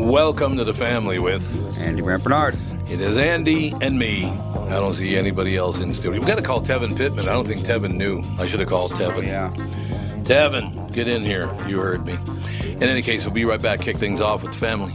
Welcome to the family with Andy Brant Barnard. It is Andy and me. I don't see anybody else in studio. We got to call Tevin Pittman. I don't think Tevin knew. I should have called Tevin. Yeah. Tevin, get in here. You heard me. In any case, we'll be right back. Kick things off with the family.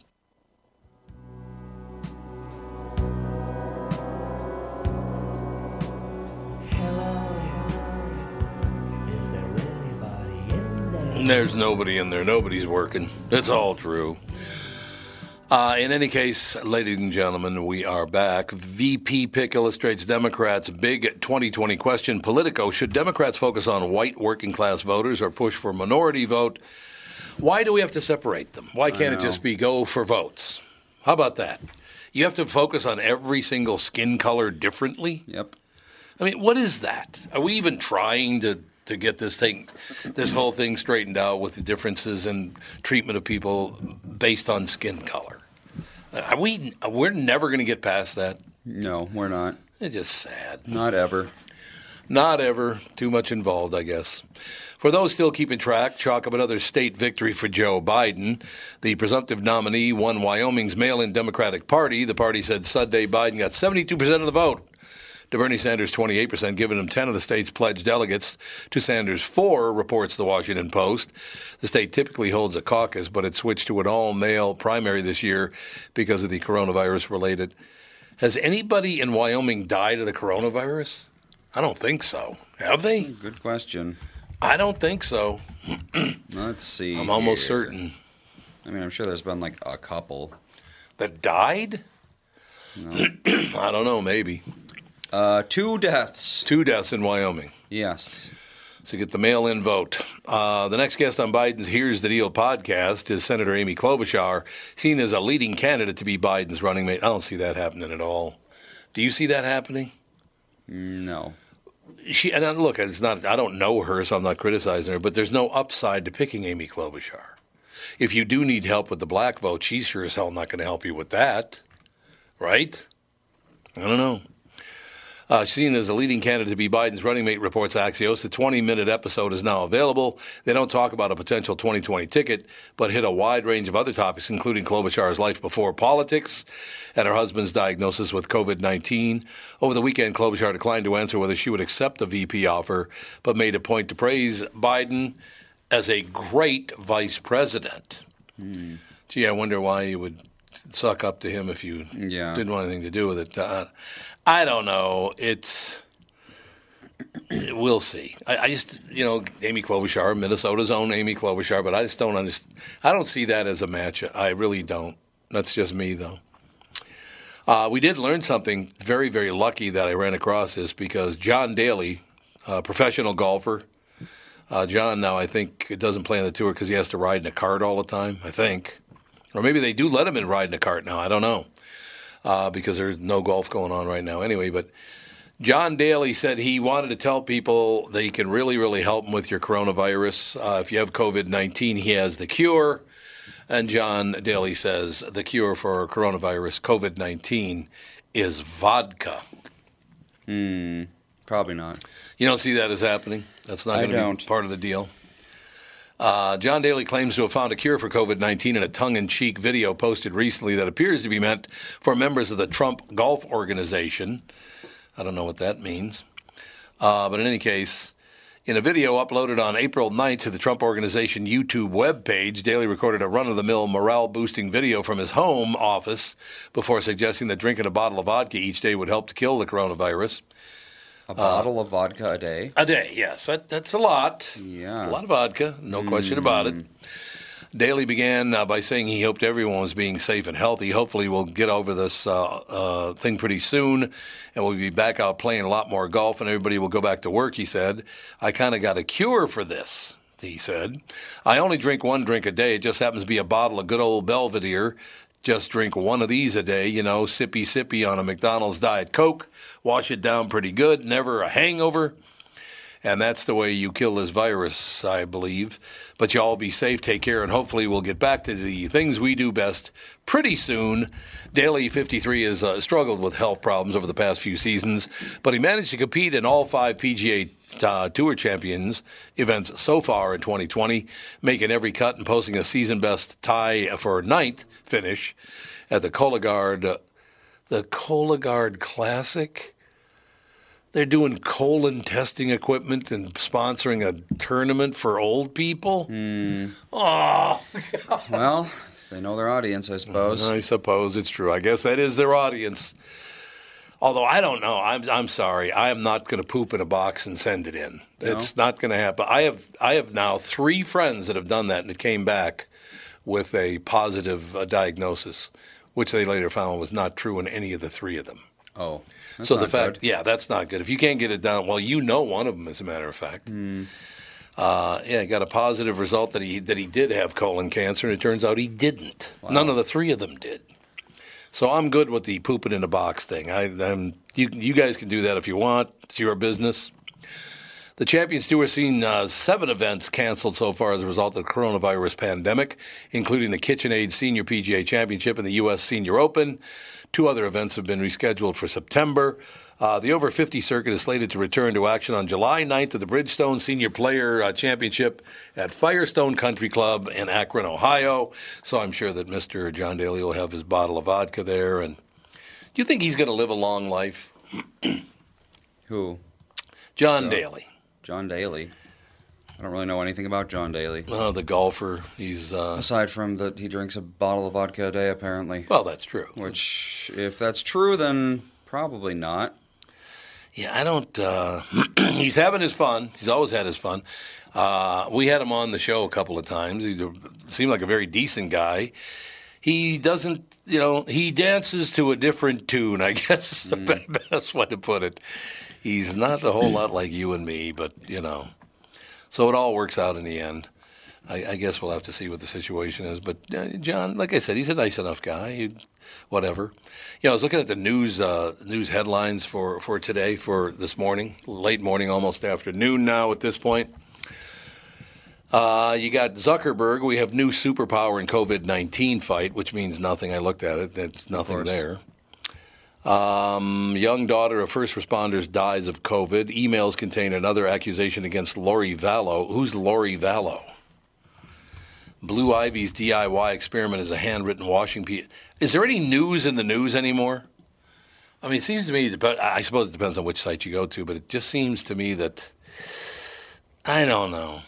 There's nobody in there. Nobody's working. It's all true. Uh, in any case, ladies and gentlemen, we are back. VP pick illustrates Democrats' big 2020 question. Politico Should Democrats focus on white working class voters or push for minority vote? Why do we have to separate them? Why can't it just be go for votes? How about that? You have to focus on every single skin color differently? Yep. I mean, what is that? Are we even trying to, to get this thing, this whole thing straightened out with the differences in treatment of people based on skin color? Are we? We're never going to get past that. No, we're not. It's just sad. Not ever. Not ever. Too much involved, I guess. For those still keeping track, chalk up another state victory for Joe Biden. The presumptive nominee won Wyoming's mail-in Democratic Party. The party said Sunday Biden got 72% of the vote. To Bernie Sanders' 28%, giving him 10 of the state's pledged delegates. To Sanders' 4, reports the Washington Post. The state typically holds a caucus, but it switched to an all-mail primary this year because of the coronavirus-related. Has anybody in Wyoming died of the coronavirus? I don't think so. Have they? Good question. I don't think so. Let's see. I'm almost here. certain. I mean, I'm sure there's been like a couple. That died? No. I don't know, maybe. Uh, two deaths. Two deaths in Wyoming. Yes. So get the mail in vote. Uh, the next guest on Biden's Here's the Deal podcast is Senator Amy Klobuchar, seen as a leading candidate to be Biden's running mate. I don't see that happening at all. Do you see that happening? No. She and I- look, it's not. I don't know her, so I'm not criticizing her. But there's no upside to picking Amy Klobuchar. If you do need help with the black vote, she's sure as hell not going to help you with that, right? I don't know. Uh, seen as a leading candidate to be Biden's running mate, reports Axios. The 20 minute episode is now available. They don't talk about a potential 2020 ticket, but hit a wide range of other topics, including Klobuchar's life before politics and her husband's diagnosis with COVID 19. Over the weekend, Klobuchar declined to answer whether she would accept the VP offer, but made a point to praise Biden as a great vice president. Gee, I wonder why you would suck up to him if you Yeah. didn't want anything to do with it. Uh, I don't know. It's we'll see. I, I just you know Amy Klobuchar, Minnesota's own Amy Klobuchar, but I just don't understand. I don't see that as a match. I really don't. That's just me though. Uh, we did learn something very very lucky that I ran across this because John Daly, a professional golfer, Uh, John now I think doesn't play on the tour because he has to ride in a cart all the time. I think, or maybe they do let him in ride in a cart now. I don't know uh, because there's no golf going on right now anyway. But John Daly said he wanted to tell people that he can really, really help them with your coronavirus. Uh, if you have COVID 19, he has the cure. And John Daly says the cure for coronavirus, COVID 19, is vodka. Hmm, probably not. You don't see that as happening? That's not I going to be don't. part of the deal. Uh, John Daly claims to have found a cure for COVID 19 in a tongue in cheek video posted recently that appears to be meant for members of the Trump Golf Organization. I don't know what that means. Uh, but in any case, in a video uploaded on April 9th to the Trump Organization YouTube webpage, Daly recorded a run of the mill morale boosting video from his home office before suggesting that drinking a bottle of vodka each day would help to kill the coronavirus. A bottle of vodka a day. A day, yes. That, that's a lot. Yeah. A lot of vodka, no question about it. Daly began uh, by saying he hoped everyone was being safe and healthy. Hopefully, we'll get over this uh, uh, thing pretty soon, and we'll be back out playing a lot more golf, and everybody will go back to work, he said. I kind of got a cure for this, he said. I only drink one drink a day. It just happens to be a bottle of good old Belvedere. Just drink one of these a day, you know, sippy sippy on a McDonald's Diet Coke. Wash it down pretty good. Never a hangover. And that's the way you kill this virus, I believe. But you all be safe, take care, and hopefully we'll get back to the things we do best pretty soon. Daly 53 has uh, struggled with health problems over the past few seasons, but he managed to compete in all five PGA uh, Tour Champions events so far in 2020, making every cut and posting a season best tie for ninth finish at the Cologuard, the Cologuard Classic. They're doing colon testing equipment and sponsoring a tournament for old people. Oh, Well, they know their audience, I suppose. I suppose it's true. I guess that is their audience. Although I don't know, I'm I'm sorry. I am not going to poop in a box and send it in. It's not going to happen. I have I have now three friends that have done that, and it came back with a positive uh, diagnosis, which they later found was not true in any of the three of them. Oh. that's so the fact, good. yeah, that's not good. If you can't get it down, well, you know one of them, as a matter of fact. Hmm. Uh, yeah, got a positive result that he that he did have colon cancer, and it turns out he didn't. None of the three of them did. So I'm good with the pooping in a box thing. I, I'm, you you guys can do that if you want. It's your business. The Champions Tour has seen uh, seven events canceled so far as a result of the coronavirus pandemic, including the KitchenAid Senior PGA Championship and the U.S. Senior Open. Two other events have been rescheduled for September. Uh, the over 50 circuit is slated to return to action on July 9th at the Bridgestone Senior Player uh, Championship at Firestone Country Club in Akron, Ohio. So I'm sure that Mr. John Daly will have his bottle of vodka there. And do you think he's going to live a long life? Who? John Daly. John Daly. I don't really know anything about John Daly. Uh, the golfer. He's uh, Aside from that he drinks a bottle of vodka a day, apparently. well, that's true. Which, if that's true, then probably not. Yeah, I don't. Uh, he's having his fun. He's always had his fun. Uh, we had him on the show a couple of times. He seemed like a very decent guy. He doesn't, you know, he dances to a different tune. I guess is the best way to put it. He's not a whole lot like you and me, but you know, so it all works out in the end. I, I guess we'll have to see what the situation is. But uh, John, like I said, he's a nice enough guy. He, whatever. Yeah, I was looking at the news uh, news headlines for, for today, for this morning, late morning, almost afternoon now at this point. Uh, you got Zuckerberg. We have new superpower in COVID 19 fight, which means nothing. I looked at it, there's nothing there. Um, young daughter of first responders dies of COVID. Emails contain another accusation against Lori Vallow. Who's Lori Vallow? Blue Ivy's DIY experiment is a handwritten washing piece. Is there any news in the news anymore? I mean, it seems to me, but I suppose it depends on which site you go to, but it just seems to me that I don't know.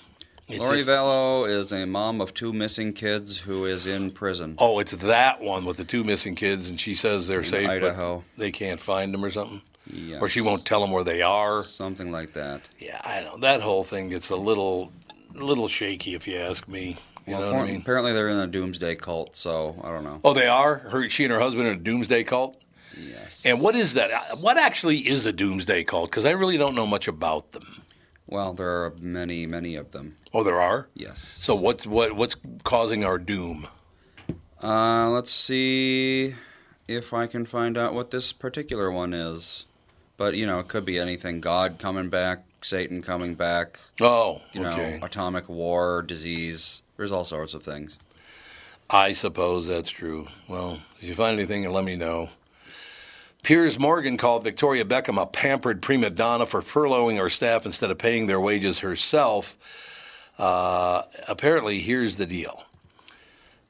It Lori just- Vallow is a mom of two missing kids who is in prison. Oh, it's that one with the two missing kids, and she says they're In safe, Idaho. but they can't find them or something, Yes. or she won't tell them where they are. Something like that. Yeah, I know that whole thing gets a little, little shaky if you ask me. You Well, know what I mean? Apparently they're in a doomsday cult, so I don't know. Oh, they are. Her, she and her husband in a doomsday cult. Yes. And what is that? What actually is a doomsday cult? Because I really don't know much about them. Well, there are many, many of them. Oh, there are. Yes. So what's what what's causing our doom? Uh, let's see if I can find out what this particular one is. But you know, it could be anything: God coming back, Satan coming back. Oh, You okay. know, atomic war, disease. There's all sorts of things. I suppose that's true. Well, if you find anything, let me know. Piers Morgan called Victoria Beckham a pampered prima donna for furloughing her staff instead of paying their wages herself. Uh, apparently, here's the deal.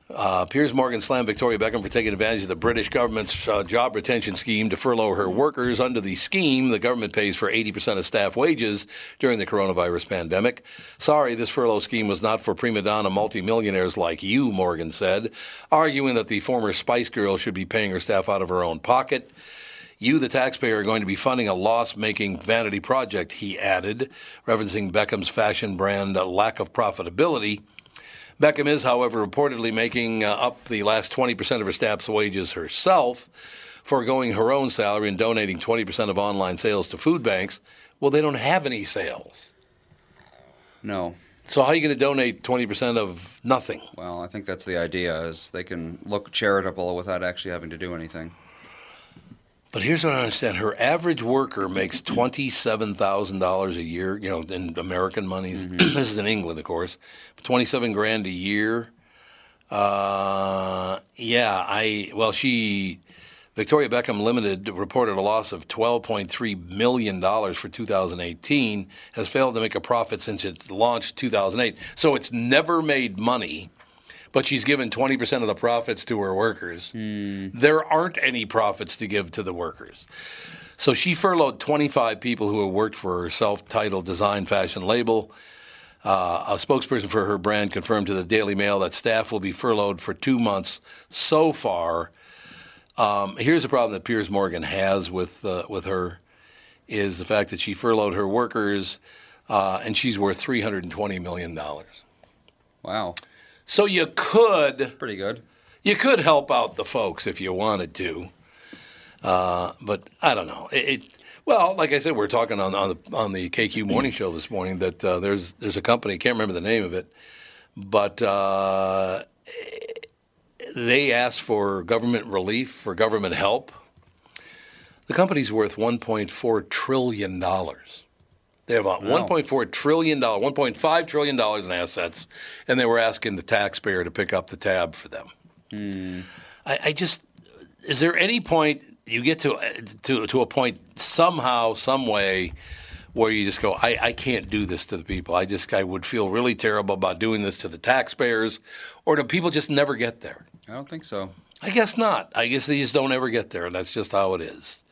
Uh, Piers Morgan slammed Victoria Beckham for taking advantage of the British government's uh, job retention scheme to furlough her workers. Under the scheme, the government pays for 80% of staff wages during the coronavirus pandemic. Sorry, this furlough scheme was not for prima donna multimillionaires like you, Morgan said, arguing that the former Spice Girl should be paying her staff out of her own pocket. You, the taxpayer, are going to be funding a loss making vanity project, he added, referencing Beckham's fashion brand lack of profitability. Beckham is, however, reportedly making uh, up the last 20% of her staff's wages herself, foregoing her own salary and donating 20% of online sales to food banks. Well, they don't have any sales. No. So how are you going to donate 20% of nothing? Well, I think that's the idea: is they can look charitable without actually having to do anything. But here's what I understand: her average worker makes twenty-seven thousand dollars a year. You know, in American money. this is in England, of course. Twenty-seven grand a year. Uh, yeah, I well, she Victoria Beckham Limited reported a loss of twelve point three million dollars for 2018. Has failed to make a profit since it launched 2008. So it's never made money but she's given 20% of the profits to her workers. There aren't any profits to give to the workers. So she furloughed 25 people who have worked for her self titled design fashion label. Uh, a spokesperson for her brand confirmed to the Daily Mail that staff will be furloughed for two months so far. Um, here's the problem that Piers Morgan has with uh, with her is the fact that she furloughed her workers, uh, and she's worth 320 million dollars. Wow, So you could pretty good. you could help out the folks if you wanted to, uh, but I don't know. It, it well, like I said, we're talking on on the on the KQ morning show this morning that uh, there's there's a company can't remember the name of it, but uh, they asked for government relief for government help. The company's worth 1.4 trillion dollars. They have about Wow. 1.4 trillion dollars, 1.5 trillion dollars in assets, and they were asking the taxpayer to pick up the tab for them. Hmm. I, I just is there any point you get to to to a point somehow, some way where you just go, I, I can't do this to the people. I just I would feel really terrible about doing this to the taxpayers, or do people just never get there? I don't think so. I guess not. I guess they just don't ever get there, and that's just how it is.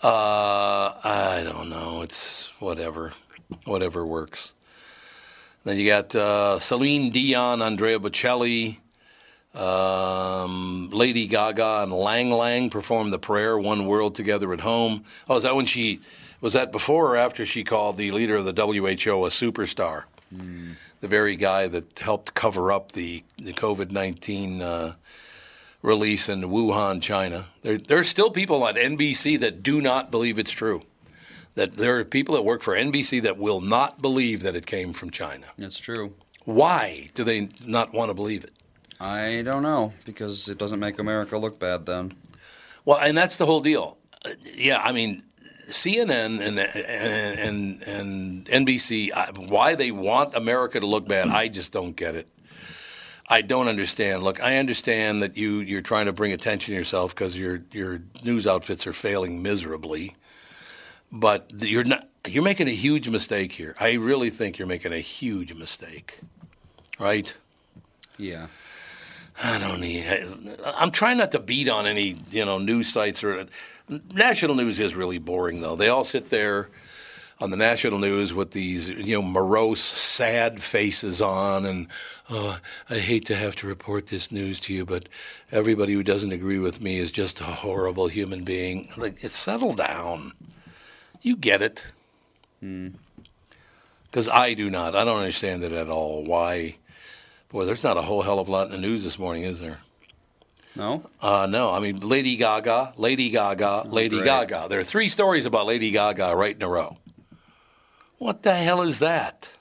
Uh, I don't know. It's whatever, whatever works. Then you got uh, Celine Dion, Andrea Bocelli, um, Lady Gaga, and Lang Lang performed the prayer "One World Together at Home." Oh, is that when she was that before or after she called the leader of the WHO a superstar? The very guy that helped cover up the the COVID nineteen. Uh, release in Wuhan, China. There, there are still people on NBC that do not believe it's true. That there are people that work for NBC that will not believe that it came from China. That's true. Why do they not want to believe it? I don't know because it doesn't make America look bad then. Well, and that's the whole deal. Uh, Yeah, I mean, CNN and and and, and NBC. Why they want America to look bad, I just don't get it. I don't understand. Look, I understand that you you're trying to bring attention to yourself because your your news outfits are failing miserably, but you're not. You're making a huge mistake here. I really think you're making a huge mistake, right? Yeah. I don't need. I'm trying not to beat on any you know news sites or national news is really boring though. They all sit there on the national news with these you know morose, sad faces on, and oh, I hate to have to report this news to you, but everybody who doesn't agree with me is just a horrible human being. Like, settle down. You get it. Because I do not. I don't understand it at all. Why? Boy, there's not a whole hell of a lot in the news this morning, is there? No. Uh, no, I mean Lady Gaga, Lady Gaga, Lady great. Gaga. There are three stories about Lady Gaga right in a row. What the hell is that?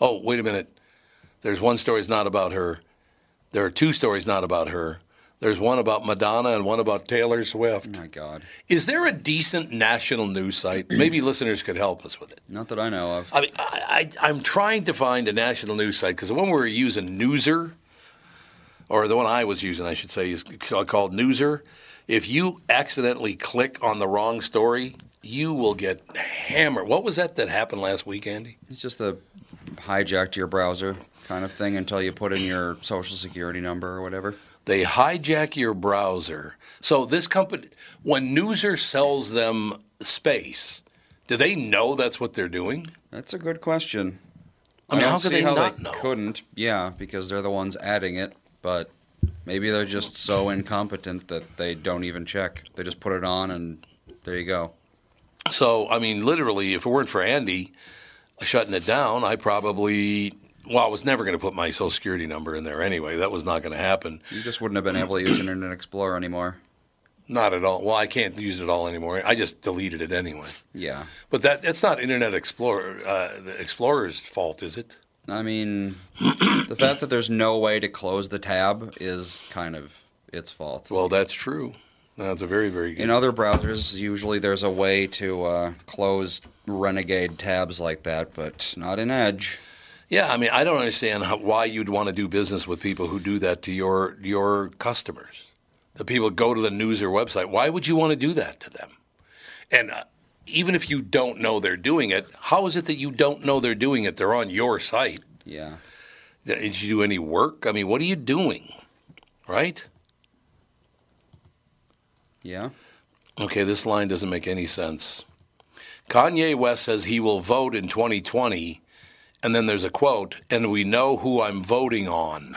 Oh, wait a minute. There's one story that's not about her. There are two stories not about her. There's one about Madonna and one about Taylor Swift. Oh my God. Is there a decent national news site? Maybe listeners could help us with it. Not that I know of. I mean, I, I, I'm trying to find a national news site because the one we were using, Newser, or the one I was using, I should say, is called Newser. If you accidentally click on the wrong story, you will get hammered. What was that that happened last week, Andy? It's just a hijacked your browser kind of thing until you put in your social security number or whatever. They hijack your browser. So this company, when Newser sells them space, do they know that's what they're doing? That's a good question. I mean, don't how could they how not they know? Couldn't. Yeah, because they're the ones adding it. But maybe they're just so incompetent that they don't even check. They just put it on and there you go. So, I mean, literally, if it weren't for Andy shutting it down, I probably, well, I was never going to put my social security number in there anyway. That was not going to happen. You just wouldn't have been able to use Internet Explorer anymore. Not at all. Well, I can't use it all anymore. I just deleted it anyway. Yeah. But that that's not Internet Explorer, uh, the Explorer's fault, is it? I mean, the fact that there's no way to close the tab is kind of its fault. Well, that's true. That's a very, very good. In other browsers, usually there's a way to uh, close renegade tabs like that, but not in Edge. Yeah, I mean, I don't understand how, why you'd want to do business with people who do that to your your customers. The people go to the Newser website. Why would you want to do that to them? And uh, even if you don't know they're doing it, how is it that you don't know they're doing it? They're on your site. Yeah. Did you do any work? I mean, what are you doing? Right? Yeah. Okay, this line doesn't make any sense. Kanye West says he will vote in 2020, and then there's a quote, and we know who I'm voting on.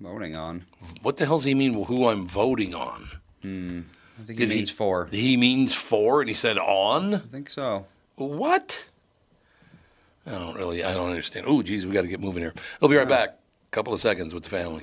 Voting on. What the hell does he mean, who I'm voting on? Hmm. I think Did he he- means four. He means for, and he said on? I think so. What? I don't really, I don't understand. Oh, geez, we got to get moving here. We'll be right back. A couple of seconds with the family.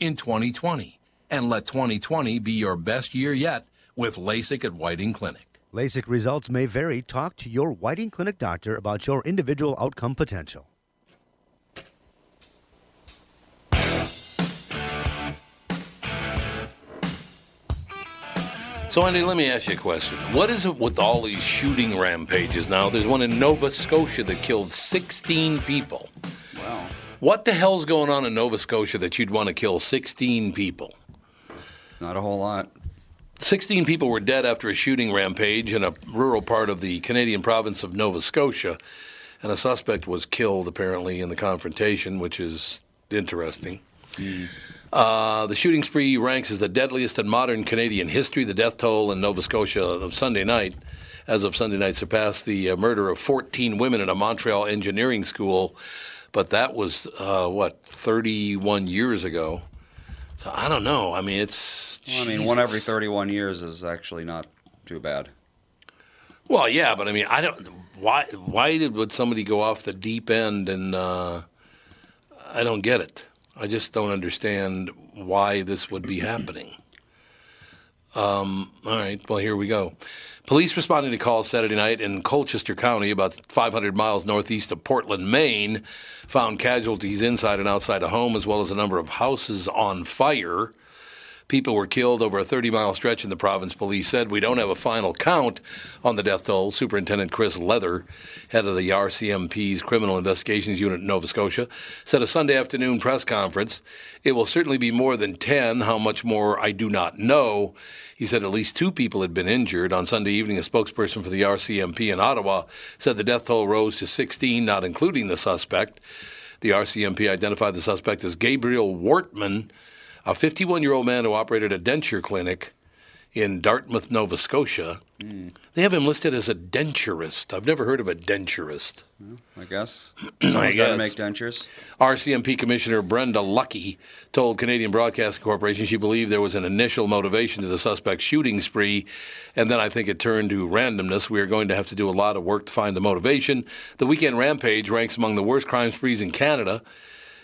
in 2020. And let 2020 be your best year yet with LASIK at Whiting Clinic. LASIK results may vary. Talk to your Whiting Clinic doctor about your individual outcome potential. So, Andy, let me ask you a question. What is it with all these shooting rampages now? There's one in Nova Scotia that killed 16 people. What the hell's going on in Nova Scotia that you'd want to kill 16 people? Not a whole lot. 16 people were dead after a shooting rampage in a rural part of the Canadian province of Nova Scotia, and a suspect was killed apparently in the confrontation, which is interesting. Uh, the shooting spree ranks as the deadliest in modern Canadian history. The death toll in Nova Scotia of Sunday night, as of Sunday night, surpassed the uh, murder of 14 women in a Montreal engineering school but that was uh, what 31 years ago. So I don't know. I mean, it's. Well, I mean, one every 31 years is actually not too bad. Well, yeah, but I mean, I don't. Why? Why did would somebody go off the deep end? And uh, I don't get it. I just don't understand why this would be happening. Um, all right. Well, here we go. Police responding to calls Saturday night in Colchester County, about 500 miles northeast of Portland, Maine, found casualties inside and outside a home, as well as a number of houses on fire. People were killed over a 30 mile stretch in the province, police said. We don't have a final count on the death toll. Superintendent Chris Leather, head of the RCMP's Criminal Investigations Unit in Nova Scotia, said a Sunday afternoon press conference. It will certainly be more than 10. How much more, I do not know. He said at least two people had been injured. On Sunday evening, a spokesperson for the RCMP in Ottawa said the death toll rose to 16, not including the suspect. The RCMP identified the suspect as Gabriel Wortman, a 51 year old man who operated a denture clinic in Dartmouth, Nova Scotia. Hmm. They have him listed as a denturist. I've never heard of a denturist. I guess. I Someone's got to make dentures. RCMP Commissioner Brenda Lucki told Canadian Broadcasting Corporation she believed there was an initial motivation to the suspect's shooting spree, and then I think it turned to randomness. We are going to have to do a lot of work to find the motivation. The weekend rampage ranks among the worst crime sprees in Canada.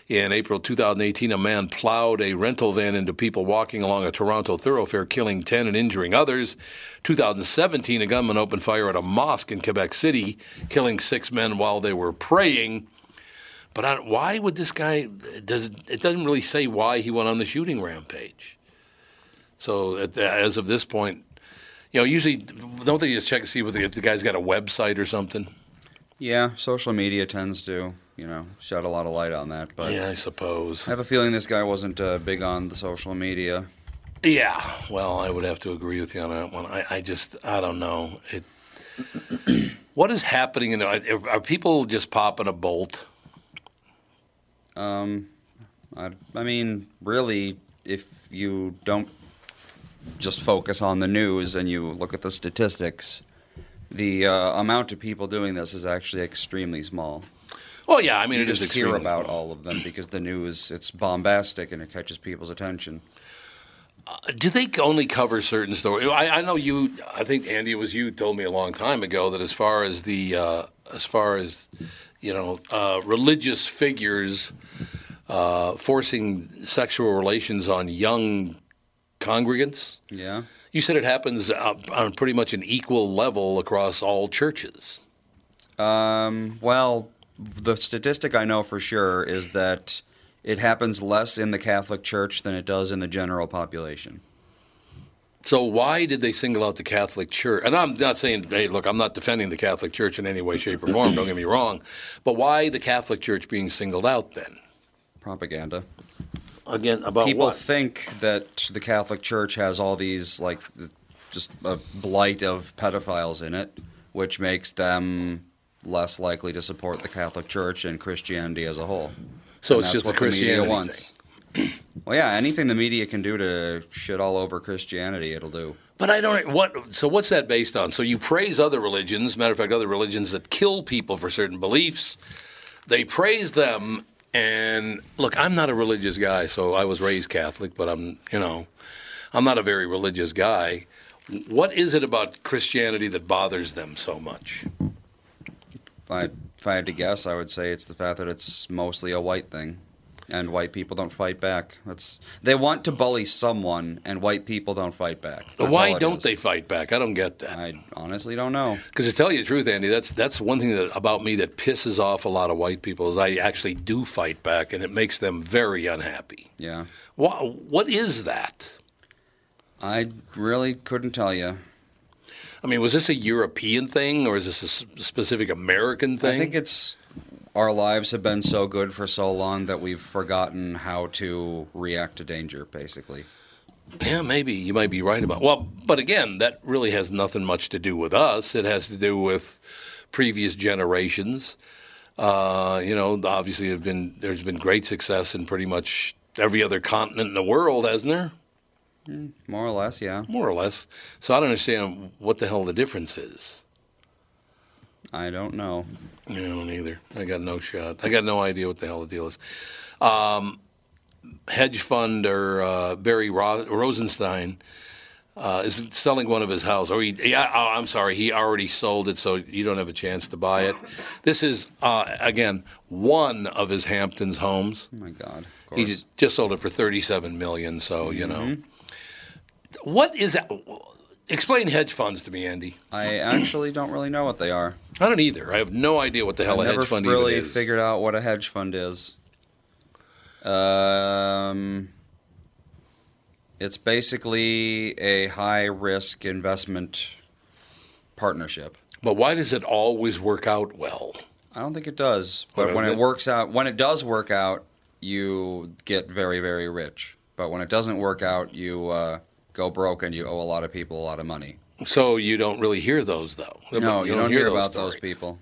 In April 2018, a man plowed a rental van into people walking along a Toronto thoroughfare, killing 10 and injuring others. 2017, a gunman opened fire at a mosque in Quebec City, killing six men while they were praying. But I, why would this guy? Does it doesn't really say why he went on the shooting rampage? So at as of this point, you know, usually don't they just check to see if the guy's got a website or something? Yeah, social media tends to, you know, shed a lot of light on that. But yeah, I suppose. I have a feeling this guy wasn't uh, big on the social media. Yeah, well, I would have to agree with you on that one. I, I just, I don't know. It. what is happening? In, are, are people just popping a bolt? Um, I, I mean, really, if you don't just focus on the news and you look at the statistics, the uh, amount of people doing this is actually extremely small. Oh yeah, I mean you it is hear about all of them because the news it's bombastic and it catches people's attention. Do they only cover certain stories? I, I know you. I think Andy, it was you told me a long time ago that as far as the uh, as far as you know, uh, religious figures uh, forcing sexual relations on young congregants. Yeah. You said it happens uh, on pretty much an equal level across all churches. Um, well, the statistic I know for sure is that it happens less in the Catholic Church than it does in the general population. So why did they single out the Catholic Church? And I'm not saying, hey, look, I'm not defending the Catholic Church in any way, shape, or form. Don't get me wrong, but why the Catholic Church being singled out then? Propaganda. Again, about what? People what? think that the Catholic Church has all these like just a blight of pedophiles in it, which makes them less likely to support the Catholic Church and Christianity as a whole. so And it's just what the media Christianity wants. Well, yeah, anything the media can do to shit all over Christianity, it'll do. But I don't. What? So what's that based on? So you praise other religions. Matter of fact, other religions that kill people for certain beliefs. They praise them. And look, I'm not a religious guy, so I was raised Catholic, but I'm, you know, I'm not a very religious guy. What is it about Christianity that bothers them so much? If I, if I had to guess, I would say it's the fact that it's mostly a white thing, and white people don't fight back. That's they want to bully someone, and white people don't fight back. That's Why don't is. they fight back? I don't get that. I honestly don't know. Because to tell you the truth, Andy, that's that's one thing that, about me that pisses off a lot of white people is I actually do fight back, and it makes them very unhappy. Yeah, What, what is that? I really couldn't tell you. I mean, was this a European thing or is this a specific American thing? I think it's our lives have been so good for so long that we've forgotten how to react to danger. Basically, yeah, maybe you might be right about. Well, but again, that really has nothing much to do with us. It has to do with previous generations. Uh, you know, obviously, have been there's been great success in pretty much every other continent in the world, hasn't there? More or less, yeah. More or less. So I don't understand what the hell the difference is. I don't know. I don't either. I got no shot. I got no idea what the hell the deal is. Um, hedge fund or uh, Barry Ro- Rosenstein uh, is selling one of his houses. Or he, yeah, oh, I'm sorry, he already sold it, so you don't have a chance to buy it. This is uh, again one of his Hamptons homes. Oh my God. Of He course. just, just sold it for 37 million. So you know, what is that? Explain hedge funds to me, Andy. I actually don't really know what they are. I don't either. I have no idea what the hell I've a never hedge fund really even is. figured out what a hedge fund is. Um, it's basically a high risk investment partnership. But why does it always work out well? I don't think it does, but when doesn't it it? works out, when it does work out, you get very very rich. But when it doesn't work out, you uh, go broke and you owe a lot of people a lot of money. So you don't really hear those, though. No, you, don't, hear, about those stories. people.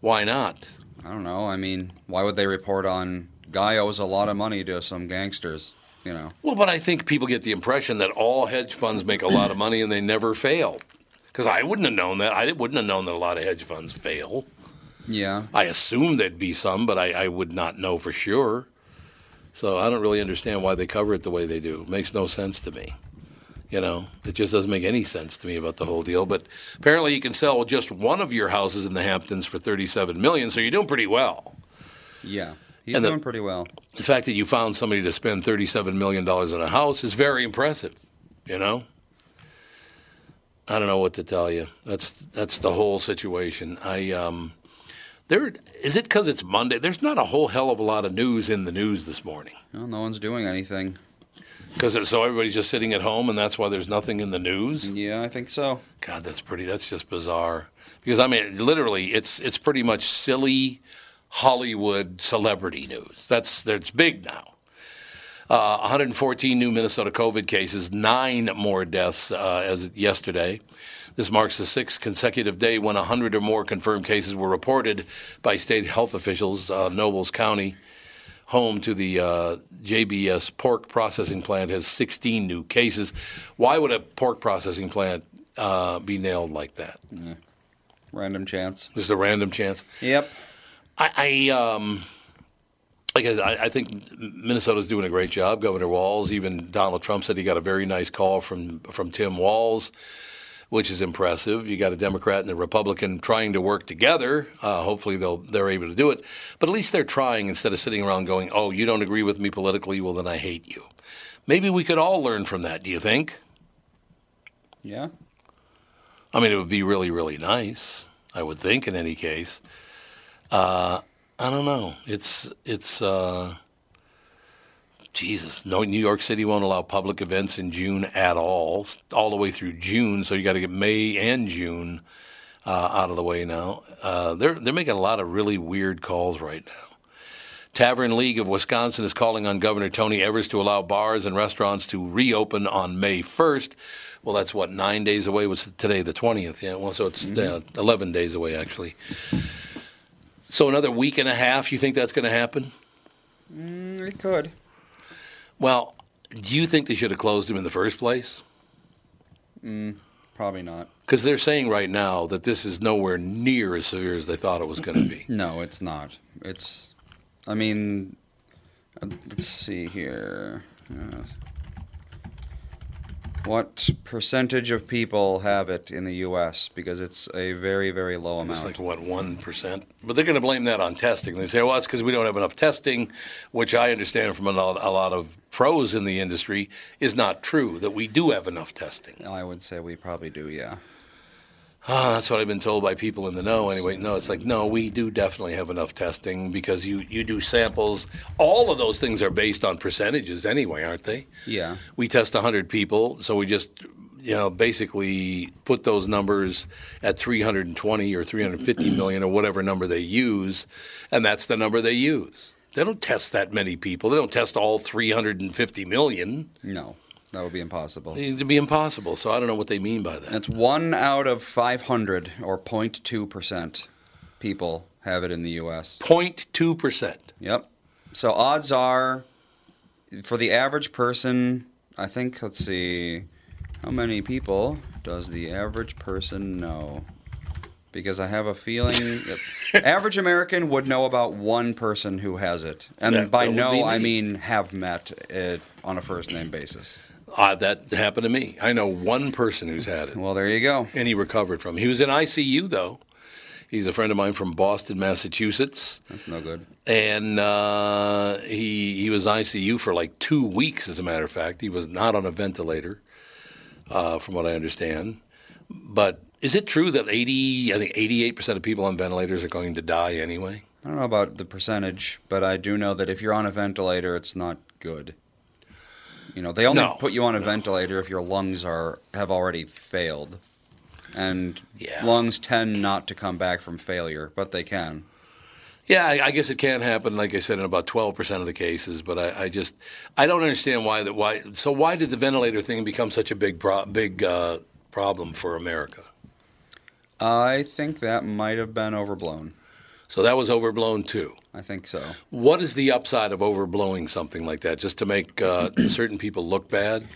Why not? I don't know. I mean, why would they report on guy owes a lot of money to some gangsters? You know. Well, but I think people get the impression that all hedge funds make a lot of money and they never fail. Because I wouldn't have known that. I wouldn't have known that a lot of hedge funds fail. Yeah. I assume there'd be some, but I, I would not know for sure. So I don't really understand why they cover it the way they do. It makes no sense to me. You know, it just doesn't make any sense to me about the whole deal. But apparently, you can sell just one of your houses in the Hamptons for thirty-seven million, so you're doing pretty well. Yeah. He's And the- doing pretty well. The fact that you found somebody to spend thirty-seven million dollars on a house is very impressive. You know, I don't know what to tell you. That's that's the whole situation. I um, there is it because it's Monday. There's not a whole hell of a lot of news in the news this morning. Well, no one's doing anything. Because so everybody's just sitting at home, and that's why there's nothing in the news. Yeah, I think so. God, that's pretty. That's just bizarre. Because I mean, literally, it's it's pretty much silly Hollywood celebrity news. That's that's big now. Uh, 114 new Minnesota COVID cases, nine more deaths uh, as of yesterday. This marks the sixth consecutive day when 100 or more confirmed cases were reported by state health officials. Uh, Nobles County, home to the uh, JBS pork processing plant, has 16 new cases. Why would a pork processing plant uh, be nailed like that? Random chance. Just a random chance. Yep. I, I um, like I, I think Minnesota's doing a great job. Governor Walz, even Donald Trump said he got a very nice call from from Tim Walz, which is impressive. You got a Democrat and a Republican trying to work together. Uh, hopefully they'll they're able to do it. But at least they're trying instead of sitting around going, "Oh, you don't agree with me politically? Well, then I hate you." Maybe we could all learn from that. Do you think? Yeah. I mean, it would be really, really nice. I would think, in any case. Uh, I don't know. It's it's. Uh, Jesus, no. New York City won't allow public events in June at all, all the way through June. So you got to get May and June uh, out of the way now. Uh, they're they're making a lot of really weird calls right now. Tavern League of Wisconsin is calling on Governor Tony Evers to allow bars and restaurants to reopen on May 1st. Well, that's what nine days away. Was today the 20th? Yeah. Well, so it's uh, 11 days away actually. So another week and a half. You think that's going to happen? Mm, it could. Well, do you think they should have closed him in the first place? Mm, probably not. Because they're saying right now that this is nowhere near as severe as they thought it was going to be. No, it's not. It's. I mean, uh, let's see here. Uh, what percentage of people have it in the U.S.? Because it's a very, very low amount. It's like what one percent, but they're going to blame that on testing. They say, "Well, it's because we don't have enough testing," which I understand from a lot, a lot of pros in the industry is not true. That we do have enough testing. I would say we probably do. Yeah. Ah, that's what I've been told by people in the know. Anyway, no, it's like no, we do definitely have enough testing because you you do samples. All of those things are based on percentages anyway, aren't they? Yeah. we test 100 people, so we just you know basically put those numbers at 320 or 350 million or whatever number they use, and that's the number they use. They don't test that many people. They don't test all 350 million. No, that would be impossible. It'd be impossible. So I don't know what they mean by that. It's one out of 500 or 0.2 percent people have it in the U.S. 0.2 percent. Yep. So odds are, for the average person, I think. Let's see, how many people does the average person know? because I have a feeling that average American would know about one person who has it, and by know I mean have met it on a first name basis. Uh, that happened to me. I know one person who's had it, Well, there you go. and he recovered from. it. He was in ICU though. He's a friend of mine from Boston, Massachusetts, That's no good. and uh, he he was ICU for like two weeks. As a matter of fact, he was not on a ventilator, uh, from what I understand. But is it true that eighty, I think eighty-eight percent of people on ventilators are going to die anyway? I don't know about the percentage, but I do know that if you're on a ventilator, it's not good. You know, they only No, put you on a ventilator if your lungs are have already failed, and Yeah. lungs tend not to come back from failure, but they can. Yeah, I, I guess it can happen. Like I said, in about twelve percent of the cases. But I, I just I don't understand why that why. So why did the ventilator thing become such a big pro, big uh, problem for America? I think that might have been overblown. So that was overblown too. I think so. What is the upside of overblowing something like that? Just to make uh, certain people look bad?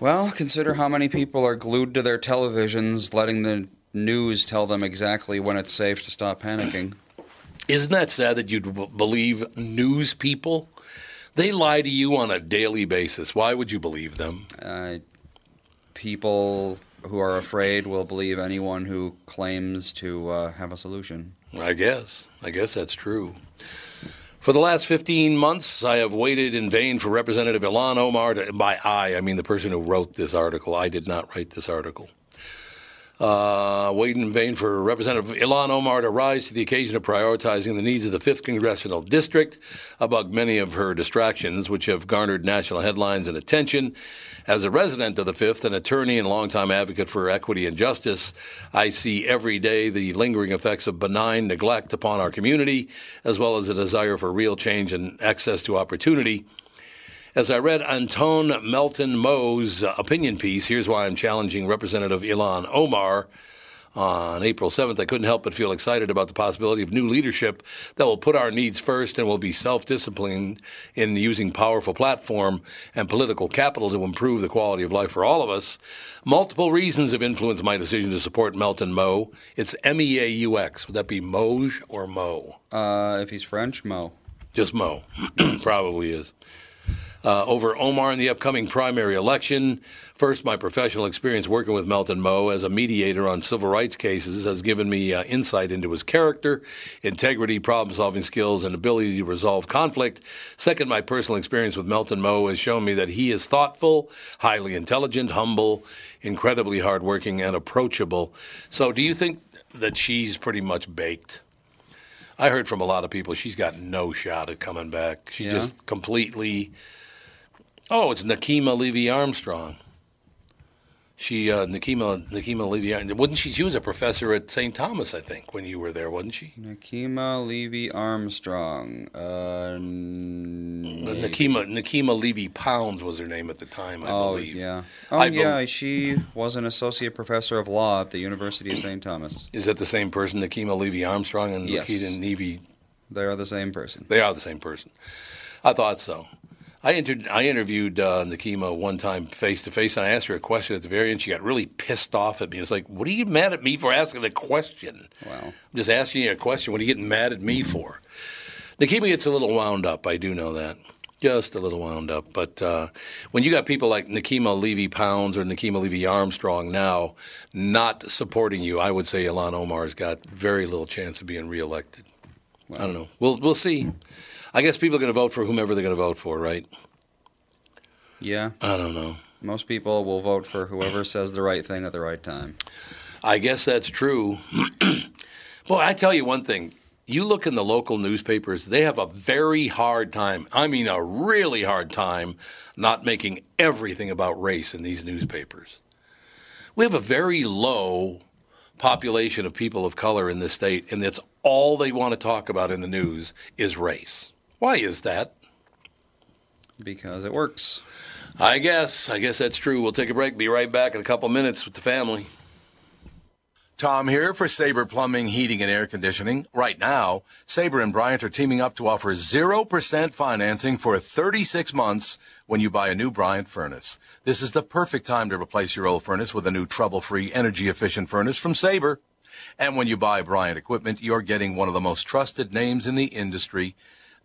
Well, consider how many people are glued to their televisions, letting the news tell them exactly when it's safe to stop panicking. Isn't that sad that you'd b- believe news people? They lie to you on a daily basis. Why would you believe them? Uh, people who are afraid will believe anyone who claims to uh, have a solution. I guess. I guess that's true. For the last 15 months, I have waited in vain for Representative Ilhan Omar to, by I, I mean the person who wrote this article. I did not write this article. Uh, waiting in vain for Representative Ilhan Omar to rise to the occasion of prioritizing the needs of the 5th Congressional District above many of her distractions, which have garnered national headlines and attention. As a resident of the 5th, an attorney and longtime advocate for equity and justice, I see every day the lingering effects of benign neglect upon our community, as well as a desire for real change and access to opportunity. As I read Antone Melton Meaux's opinion piece, here's why I'm challenging Representative Ilhan Omar. On April 7th, I couldn't help but feel excited about the possibility of new leadership that will put our needs first and will be self disciplined in using powerful platform and political capital to improve the quality of life for all of us. Multiple reasons have influenced my decision to support Melton Meaux. It's M E A U X. Would that be Moge or Mo? Uh, if he's French, Mo. Just Mo. Probably is. Uh, over Omar in the upcoming primary election. First, my professional experience working with Melton Meaux as a mediator on civil rights cases has given me uh, insight into his character, integrity, problem solving skills, and ability to resolve conflict. Second, my personal experience with Melton Meaux has shown me that he is thoughtful, highly intelligent, humble, incredibly hardworking, and approachable. So, do you think that she's pretty much baked? I heard from a lot of people she's got no shot at coming back. She's Yeah? just completely. Oh, it's Nekima Levy Armstrong. She uh, Nekima Nekima Levy wasn't she? She was a professor at St. Thomas, I think, when you were there, wasn't she? Nekima Levy Armstrong. Uh, Nekima Nekima Levy Pounds was her name at the time, I oh, believe. yeah. Oh, I yeah. She was an associate professor of law at the University of St. Thomas. Is that the same person, Nekima Levy Armstrong and Yes. Nikita Levy? They are the same person. They are the same person. I thought so. I entered. I interviewed uh, Nekima one time face to face, and I asked her a question at the very end. She got really pissed off at me. It's like, "What are you mad at me for asking a question? Wow. I'm just asking you a question. What are you getting mad at me for?" Nekima gets a little wound up. I do know that, just a little wound up. But uh, when you got people like Nekima Levy Pounds or Nekima Levy Armstrong now not supporting you, I would say Ilhan Omar's got very little chance of being reelected. I don't know. We'll we'll see. I guess people are going to vote for whomever they're going to vote for, right? Yeah. I don't know. Most people will vote for whoever says the right thing at the right time. I guess that's true. Boy, I tell you one thing. You look in the local newspapers, they have a very hard time. I mean, a really hard time not making everything about race in these newspapers. We have a very low population of people of color in this state, and that's all they want to talk about in the news is race. Why is that? Because it works. I guess. I guess that's true. We'll take a break. Be right back in a couple minutes with the family. Tom here for Sabre Plumbing, Heating, and Air Conditioning. Right now, Sabre and Bryant are teaming up to offer 0% financing for 36 months when you buy a new Bryant furnace. This is the perfect time to replace your old furnace with a new trouble-free, energy-efficient furnace from Sabre. And when you buy Bryant equipment, you're getting one of the most trusted names in the industry.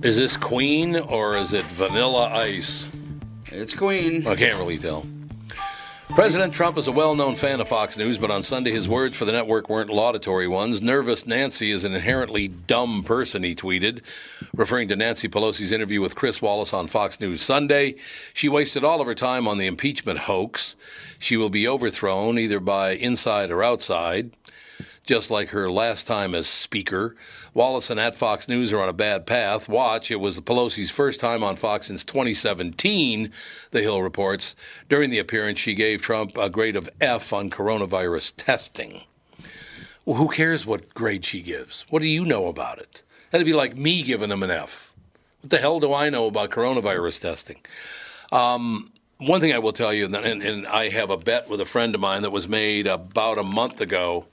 Is this Queen or is it Vanilla Ice? It's Queen. I can't really tell. President Trump is a well known fan of Fox News, but on Sunday his words for the network weren't laudatory ones. Nervous Nancy is an inherently dumb person, he tweeted, referring to Nancy Pelosi's interview with Chris Wallace on Fox News Sunday. She wasted all of her time on the impeachment hoax. She will be overthrown either by inside or outside just like her last time as Speaker. Wallace and at Fox News are on a bad path. Watch, it was Pelosi's first time on Fox since 2017, The Hill reports. During the appearance, she gave Trump a grade of F on coronavirus testing. Well, who cares what grade she gives? What do you know about it? That'd be like me giving him an F. What the hell do I know about coronavirus testing? Um, one thing I will tell you, and, and I have a bet with a friend of mine that was made about a month ago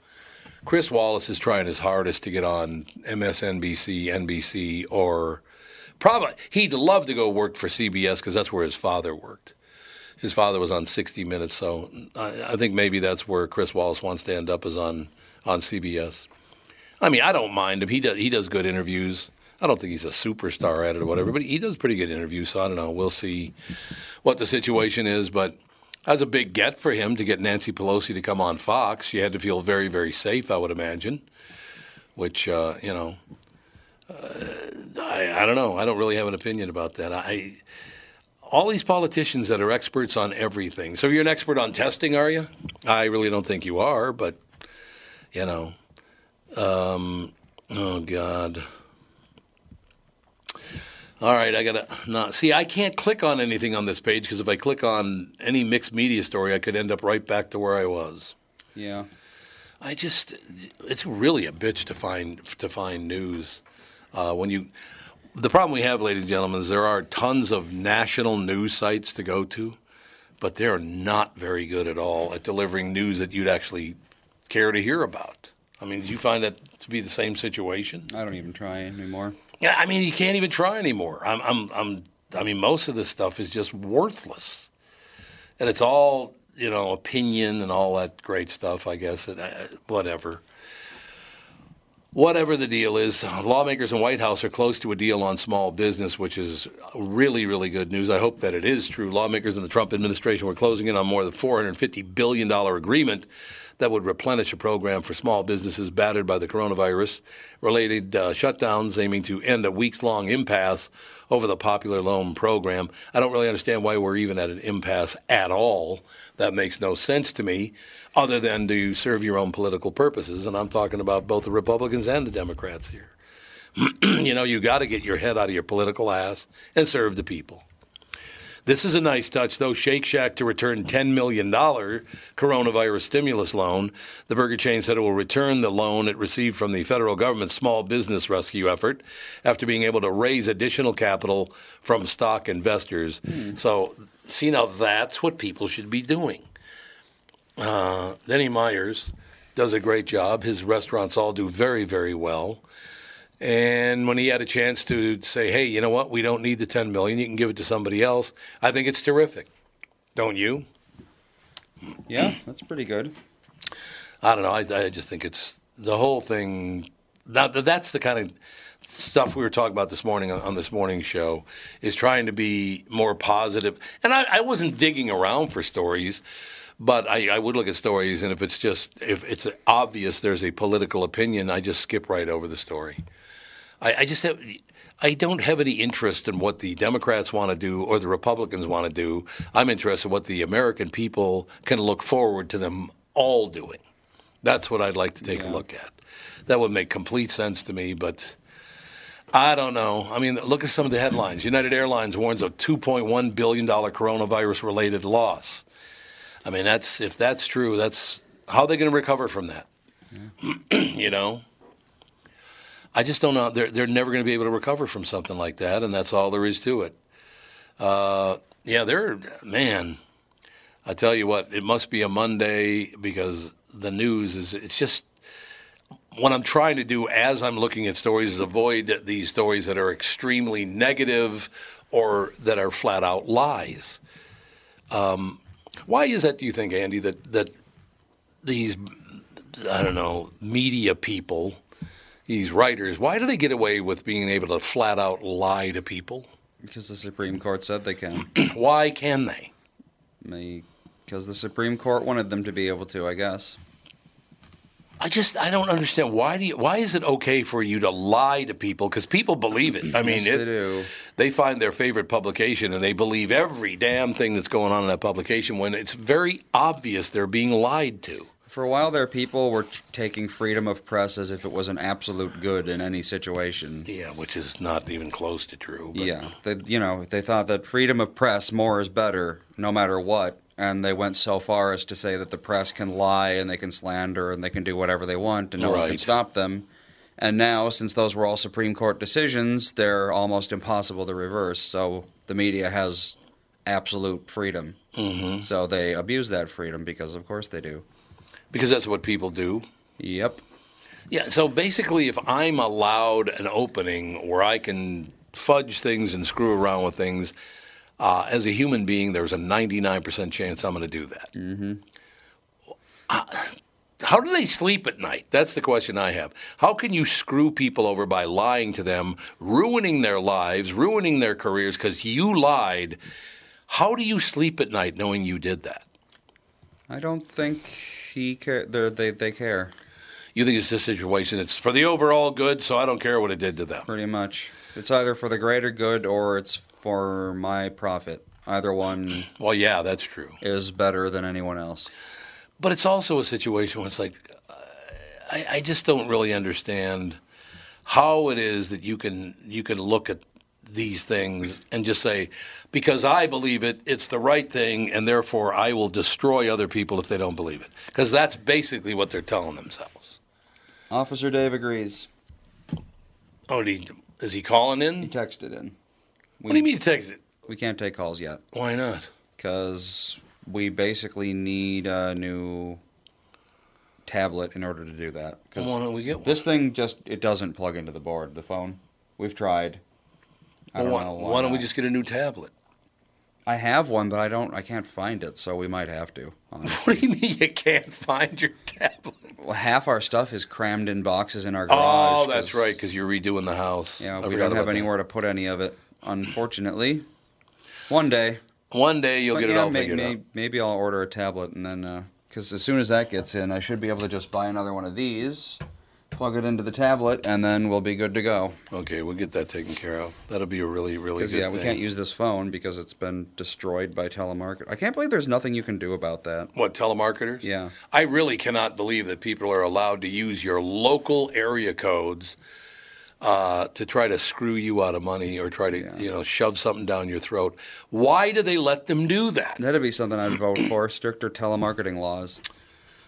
Chris Wallace is trying his hardest to get on MSNBC, NBC, or probably he'd love to go work for CBS because that's where his father worked. His father was on 60 Minutes, so I, I think maybe that's where Chris Wallace wants to end up is on on CBS. I mean, I don't mind him. He does he does good interviews. I don't think he's a superstar at it or whatever, but he does pretty good interviews. So I don't know. We'll see what the situation is, but that was a big get for him to get Nancy Pelosi to come on Fox. She had to feel very, very safe, I would imagine. Which, uh, you know, uh, I, I don't know. I don't really have an opinion about that. I all these politicians that are experts on everything. So you're an expert on testing, are you? I really don't think you are, but you know, um, oh God. All right, I gotta not see. I can't click on anything on this page because if I click on any mixed media story, I could end up right back to where I was. Yeah. I just, it's really a bitch to find to find news uh, when you. The problem we have, ladies and gentlemen, is there are tons of national news sites to go to, but they're not very good at all at delivering news that you'd actually care to hear about. I mean, did you find that to be the same situation? I don't even try anymore. Yeah, I mean, you can't even try anymore. I'm, I'm, I'm, I mean, most of this stuff is just worthless, and it's all you know, opinion and all that great stuff. I guess, and, uh, whatever. Whatever the deal is, lawmakers in White House are close to a deal on small business, which is really, really good news. I hope that it is true. Lawmakers in the Trump administration were closing in on more than $450 billion agreement that would replenish a program for small businesses battered by the coronavirus related uh, shutdowns, aiming to end a weeks long impasse over the popular loan program. I don't really understand why we're even at an impasse at all. That makes no sense to me, other than to serve your own political purposes. And I'm talking about both the Republicans and the Democrats here. you know, you got to get your head out of your political ass and serve the people. This is a nice touch, though. Shake Shack to return $10 million coronavirus stimulus loan. The burger chain said it will return the loan it received from the federal government's small business rescue effort after being able to raise additional capital from stock investors. Mm. So, see, now that's what people should be doing. Uh, Denny Myers does a great job. His restaurants all do very, very well. And when he had a chance to say, "Hey, you know what? We don't need the 10 million. You can give it to somebody else." I think it's terrific. Don't you? Yeah, that's pretty good. I don't know. I, I just think it's the whole thing. That, that's the kind of stuff we were talking about this morning on, on this morning show is trying to be more positive. And I, I wasn't digging around for stories, but I, I would look at stories, and if it's just if it's obvious there's a political opinion, I just skip right over the story. I, I just have. I don't have any interest in what the Democrats want to do or the Republicans want to do. I'm interested in what the American people can look forward to them all doing. That's what I'd like to take a look at. That would make complete sense to me, but I don't know. I mean, look at some of the headlines. United Airlines warns of $2.1 billion coronavirus related loss. I mean, that's if that's true, that's how are they going to recover from that? you know? I just don't know. They're, they're never going to be able to recover from something like that, and that's all there is to it. Uh, yeah, they're, man, I tell you what, it must be a Monday because the news is, it's just, what I'm trying to do as I'm looking at stories is avoid these stories that are extremely negative or that are flat out lies. Um, why is that, do you think, Andy, that, that these, I don't know, media people, these writers, why do they get away with being able to flat out lie to people? Because the Supreme Court said they can. why can they? Because the Supreme Court wanted them to be able to, I guess. I just I don't understand why do you, why is it okay for you to lie to people because people believe it. I mean, Yes, it, they do. they find their favorite publication and they believe every damn thing that's going on in that publication when it's very obvious they're being lied to. For a while there, people were t- taking freedom of press as if it was an absolute good in any situation. Yeah, which is not even close to true. But Yeah, they, you know, they thought that freedom of press, more is better, no matter what. And they went so far as to say that the press can lie and they can slander and they can do whatever they want and no one can stop them. And now, since those were all Supreme Court decisions, they're almost impossible to reverse. So the media has absolute freedom. Mhm. So they abuse that freedom because, of course, they do. Because that's what people do. Yep. Yeah, so basically, if I'm allowed an opening where I can fudge things and screw around with things, uh, as a human being, there's a 99% chance I'm going to do that. Mm-hmm. How do they sleep at night? That's the question I have. How can you screw people over by lying to them, ruining their lives, ruining their careers because you lied? How do you sleep at night knowing you did that? I don't think he care. They they care You think it's a situation it's for the overall good, so I don't care what it did to them. pretty much. It's either for the greater good or it's for my profit. Either one Well, yeah, that's true. is better than anyone else. But it's also a situation where it's like, I, I just don't really understand how it is that you can you can look at these things and just say, because I believe it, it's the right thing, and therefore I will destroy other people if they don't believe it. Because that's basically what they're telling themselves. Officer Dave agrees. Oh, did he, is he calling in? He texted in. We, What do you mean he takes? We can't take calls yet Why not? because we basically need a new tablet in order to do that. Why don't we get one? this thing just it doesn't plug into the board. The phone. We've tried. I Well, don't why, know. why don't we just get a new tablet? I have one, but I don't. I can't find it, so we might have to. honestly. What do you mean you can't find your tablet? Well, half our stuff is crammed in boxes in our garage. Oh, garage. that's right, because you're redoing the house. Yeah, I we forgot don't have about that. anywhere to put any of it, unfortunately. One day, One day you'll But get it yeah, all may- figured may- out. Maybe I'll order a tablet and then, uh, because as soon as that gets in, I should be able to just buy another one of these, plug it into the tablet, and then we'll be good to go. Okay, we'll get that taken care of. That'll be a really, really good yeah, thing. we can't use this phone because it's been destroyed by telemarket. I can't believe there's nothing you can do about that. What telemarketers? Yeah. I really cannot believe that people are allowed to use your local area codes uh, to try to screw you out of money or try to Yeah. you know shove something down your throat. Why do they let them do that? That'd be something I'd vote for: stricter telemarketing laws.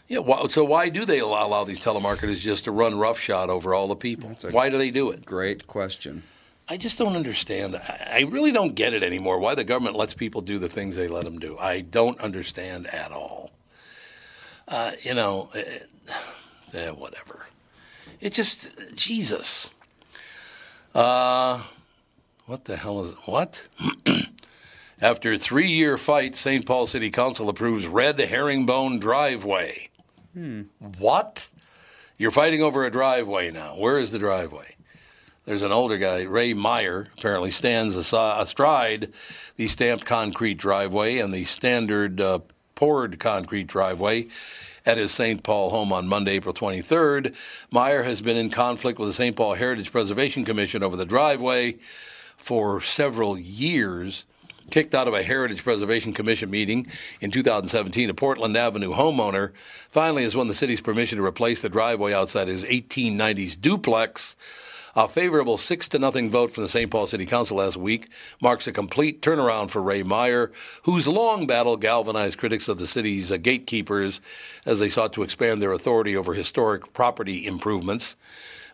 Yeah. So why do they allow, allow these telemarketers just to run roughshod over all the people? Why do they do it? Great question. I just don't understand. I really don't get it anymore. Why the government lets people do the things they let them do? I don't understand at all. Uh, you know, eh, eh, whatever. It just Jesus. Uh, what the hell is what? After three-year fight, St. Paul City Council approves red herringbone driveway. What? You're fighting over a driveway now. Where is the driveway? there's an older guy, Ray Meyer, apparently stands astride the stamped concrete driveway and the standard uh, poured concrete driveway at his St. Paul home on Monday, April 23rd. Meyer has been in conflict with the St. Paul Heritage Preservation Commission over the driveway for several years. Kicked out of a Heritage Preservation Commission meeting in 2017, a Portland Avenue homeowner finally has won the city's permission to replace the driveway outside his 1890s duplex a favorable six to nothing vote from the St. Paul City Council last week marks a complete turnaround for Ray Meyer, whose long battle galvanized critics of the city's uh, gatekeepers as they sought to expand their authority over historic property improvements.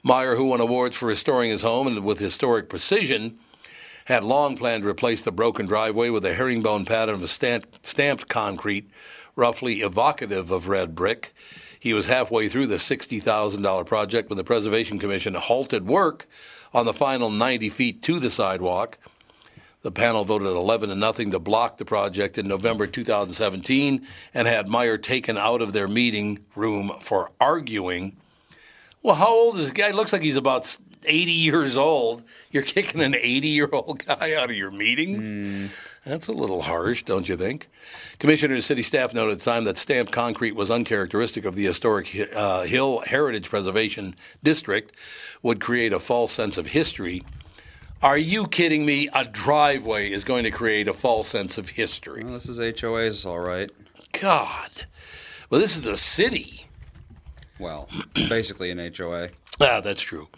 Meyer, who won awards for restoring his home and with historic precision, had long planned to replace the broken driveway with a herringbone pattern of stamped, concrete, roughly evocative of red brick. He was halfway through the $60,000 project when the Preservation Commission halted work on the final 90 feet to the sidewalk. The panel voted 11 to nothing to block the project in November 2017 and had Meyer taken out of their meeting room for arguing. Well, how old is this guy? Looks like he's about 80 years old. You're kicking an 80 year old guy out of your meetings? Mm. That's a little harsh, don't you think? Commissioner and city staff noted at the time that stamped concrete was uncharacteristic of the historic uh, Hill Heritage Preservation District, would create a false sense of history. Are you kidding me? A driveway is going to create a false sense of history. Well, this is HOA's, all right. God. Well, this is the city. Well, basically an HOA. Ah, that's true.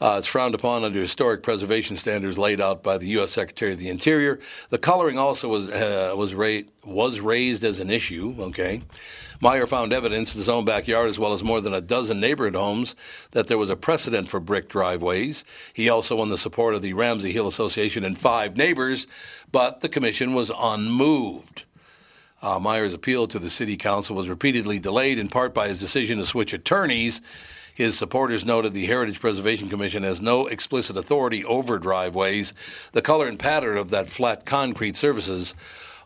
Uh, it's frowned upon under historic preservation standards laid out by the U.S. Secretary of the Interior. The coloring also was uh, was, ra- was raised as an issue. Okay, Meyer found evidence in his own backyard, as well as more than a dozen neighborhood homes, that there was a precedent for brick driveways. He also won the support of the Ramsey Hill Association and five neighbors, but the commission was unmoved. Uh, Meyer's appeal to the city council was repeatedly delayed, in part by his decision to switch attorneys his supporters noted the Heritage Preservation Commission has no explicit authority over driveways. The color and pattern of that flat concrete surfaces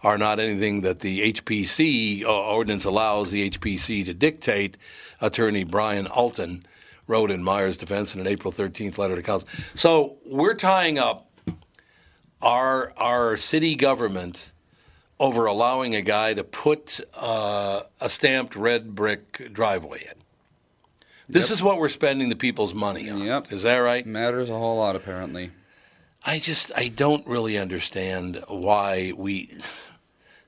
are not anything that the HPC uh, ordinance allows the HPC to dictate. Attorney Brian Alton wrote in Meyer's defense in an April 13th letter to council. So we're tying up our our city government over allowing a guy to put uh, a stamped red brick driveway in. This yep. is what we're spending the people's money on. Yep. Is that right? Matters a whole lot, apparently. I just, I don't really understand why we.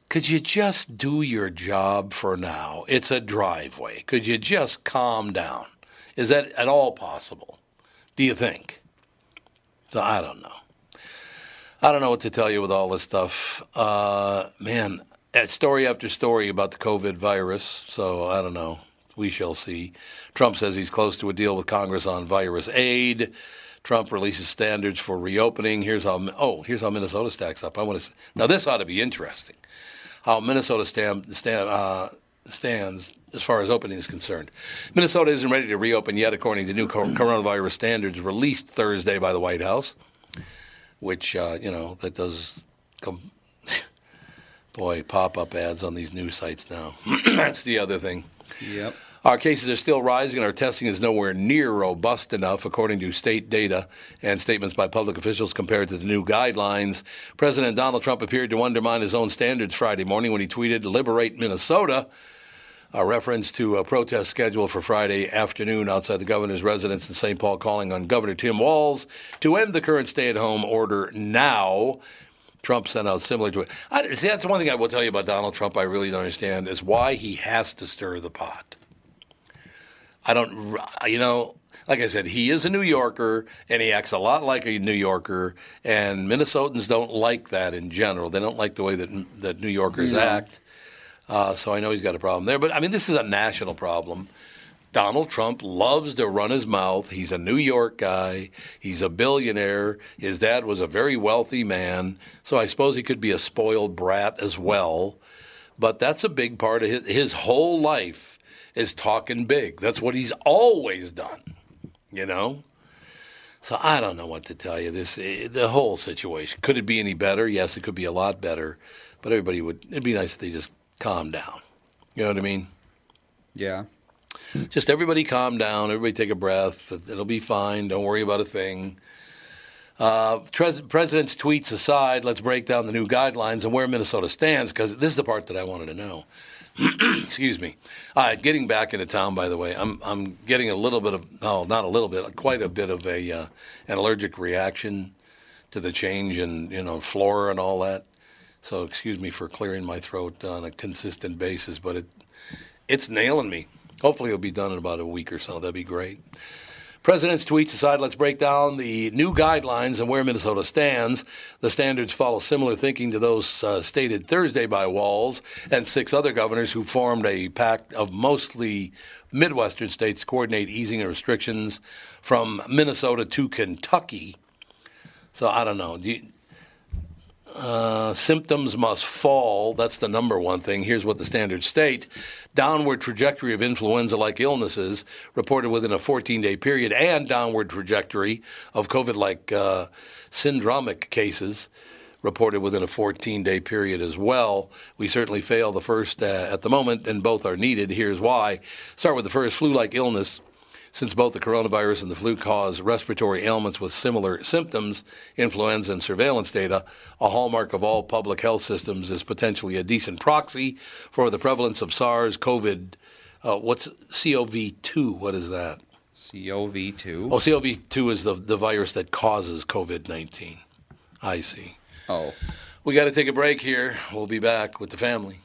Could you just do your job for now? It's a driveway. Could you just calm down? Is that at all possible? Do you think? So I don't know. I don't know what to tell you with all this stuff. Uh, man, story after story about the COVID virus. So I don't know. We shall see. Trump says he's close to a deal with Congress on virus aid. Trump releases standards for reopening. Here's how oh, here's how Minnesota stacks up. I want to now this ought to be interesting. How Minnesota stand, stand, uh, stands as far as opening is concerned. Minnesota isn't ready to reopen yet, according to new coronavirus standards released Thursday by the White House, which uh, you know that does come. Boy, pop up ads on these news sites now. That's the other thing. Yep. Our cases are still rising, and our testing is nowhere near robust enough, according to state data and statements by public officials compared to the new guidelines. President Donald Trump appeared to undermine his own standards Friday morning when he tweeted, Liberate Minnesota, a reference to a protest scheduled for Friday afternoon outside the governor's residence in St. Paul, calling on Governor Tim Walz to end the current stay at home order now. Trump sent out similar to it. I, see, that's one thing I will tell you about Donald Trump I really don't understand is why he has to stir the pot. I don't, you know, like I said, he is a New Yorker and he acts a lot like a New Yorker, and Minnesotans don't like that in general. They don't like the way that that New Yorkers act. Uh, so I know he's got a problem there. But I mean, this is a national problem. Donald Trump loves to run his mouth. He's a New York guy. He's a billionaire. His dad was a very wealthy man. So I suppose he could be a spoiled brat as well. But that's a big part of his, his whole life is talking big. That's what he's always done, you know? So I don't know what to tell you. This eh, the whole situation. Could it be any better? Yes, it could be a lot better. But everybody would. It'd be nice if they just calm down. You know what I mean? Yeah. Just everybody calm down. Everybody take a breath. It'll be fine. Don't worry about a thing. Uh, pres- president's tweets aside, let's break down the new guidelines and where Minnesota stands because this is the part that I wanted to know. Excuse me. Uh, getting back into town, by the way, I'm I'm getting a little bit of oh, not a little bit, quite a bit of a uh, an allergic reaction to the change in you know flora and all that. So excuse me for clearing my throat on a consistent basis, but it it's nailing me. Hopefully, it'll be done in about a week or so. That'd be great. President's tweets aside, let's break down the new guidelines and where Minnesota stands. The standards follow similar thinking to those uh, stated Thursday by Walz and six other governors who formed a pact of mostly Midwestern states to coordinate easing of restrictions from Minnesota to Kentucky. So I don't know. Do you, uh, symptoms must fall. That's the number one thing. Here's what the standards state downward trajectory of influenza like illnesses reported within a 14 day period, and downward trajectory of COVID like uh, syndromic cases reported within a 14 day period as well. We certainly fail the first uh, at the moment, and both are needed. Here's why. Start with the first flu like illness since both the coronavirus and the flu cause respiratory ailments with similar symptoms, influenza and surveillance data, a hallmark of all public health systems is potentially a decent proxy for the prevalence of SARS COVID. Uh, what's COV2? What is that? COV2. Oh, COV2 is the, the virus that causes COVID 19. I see. Oh. We got to take a break here. We'll be back with the family.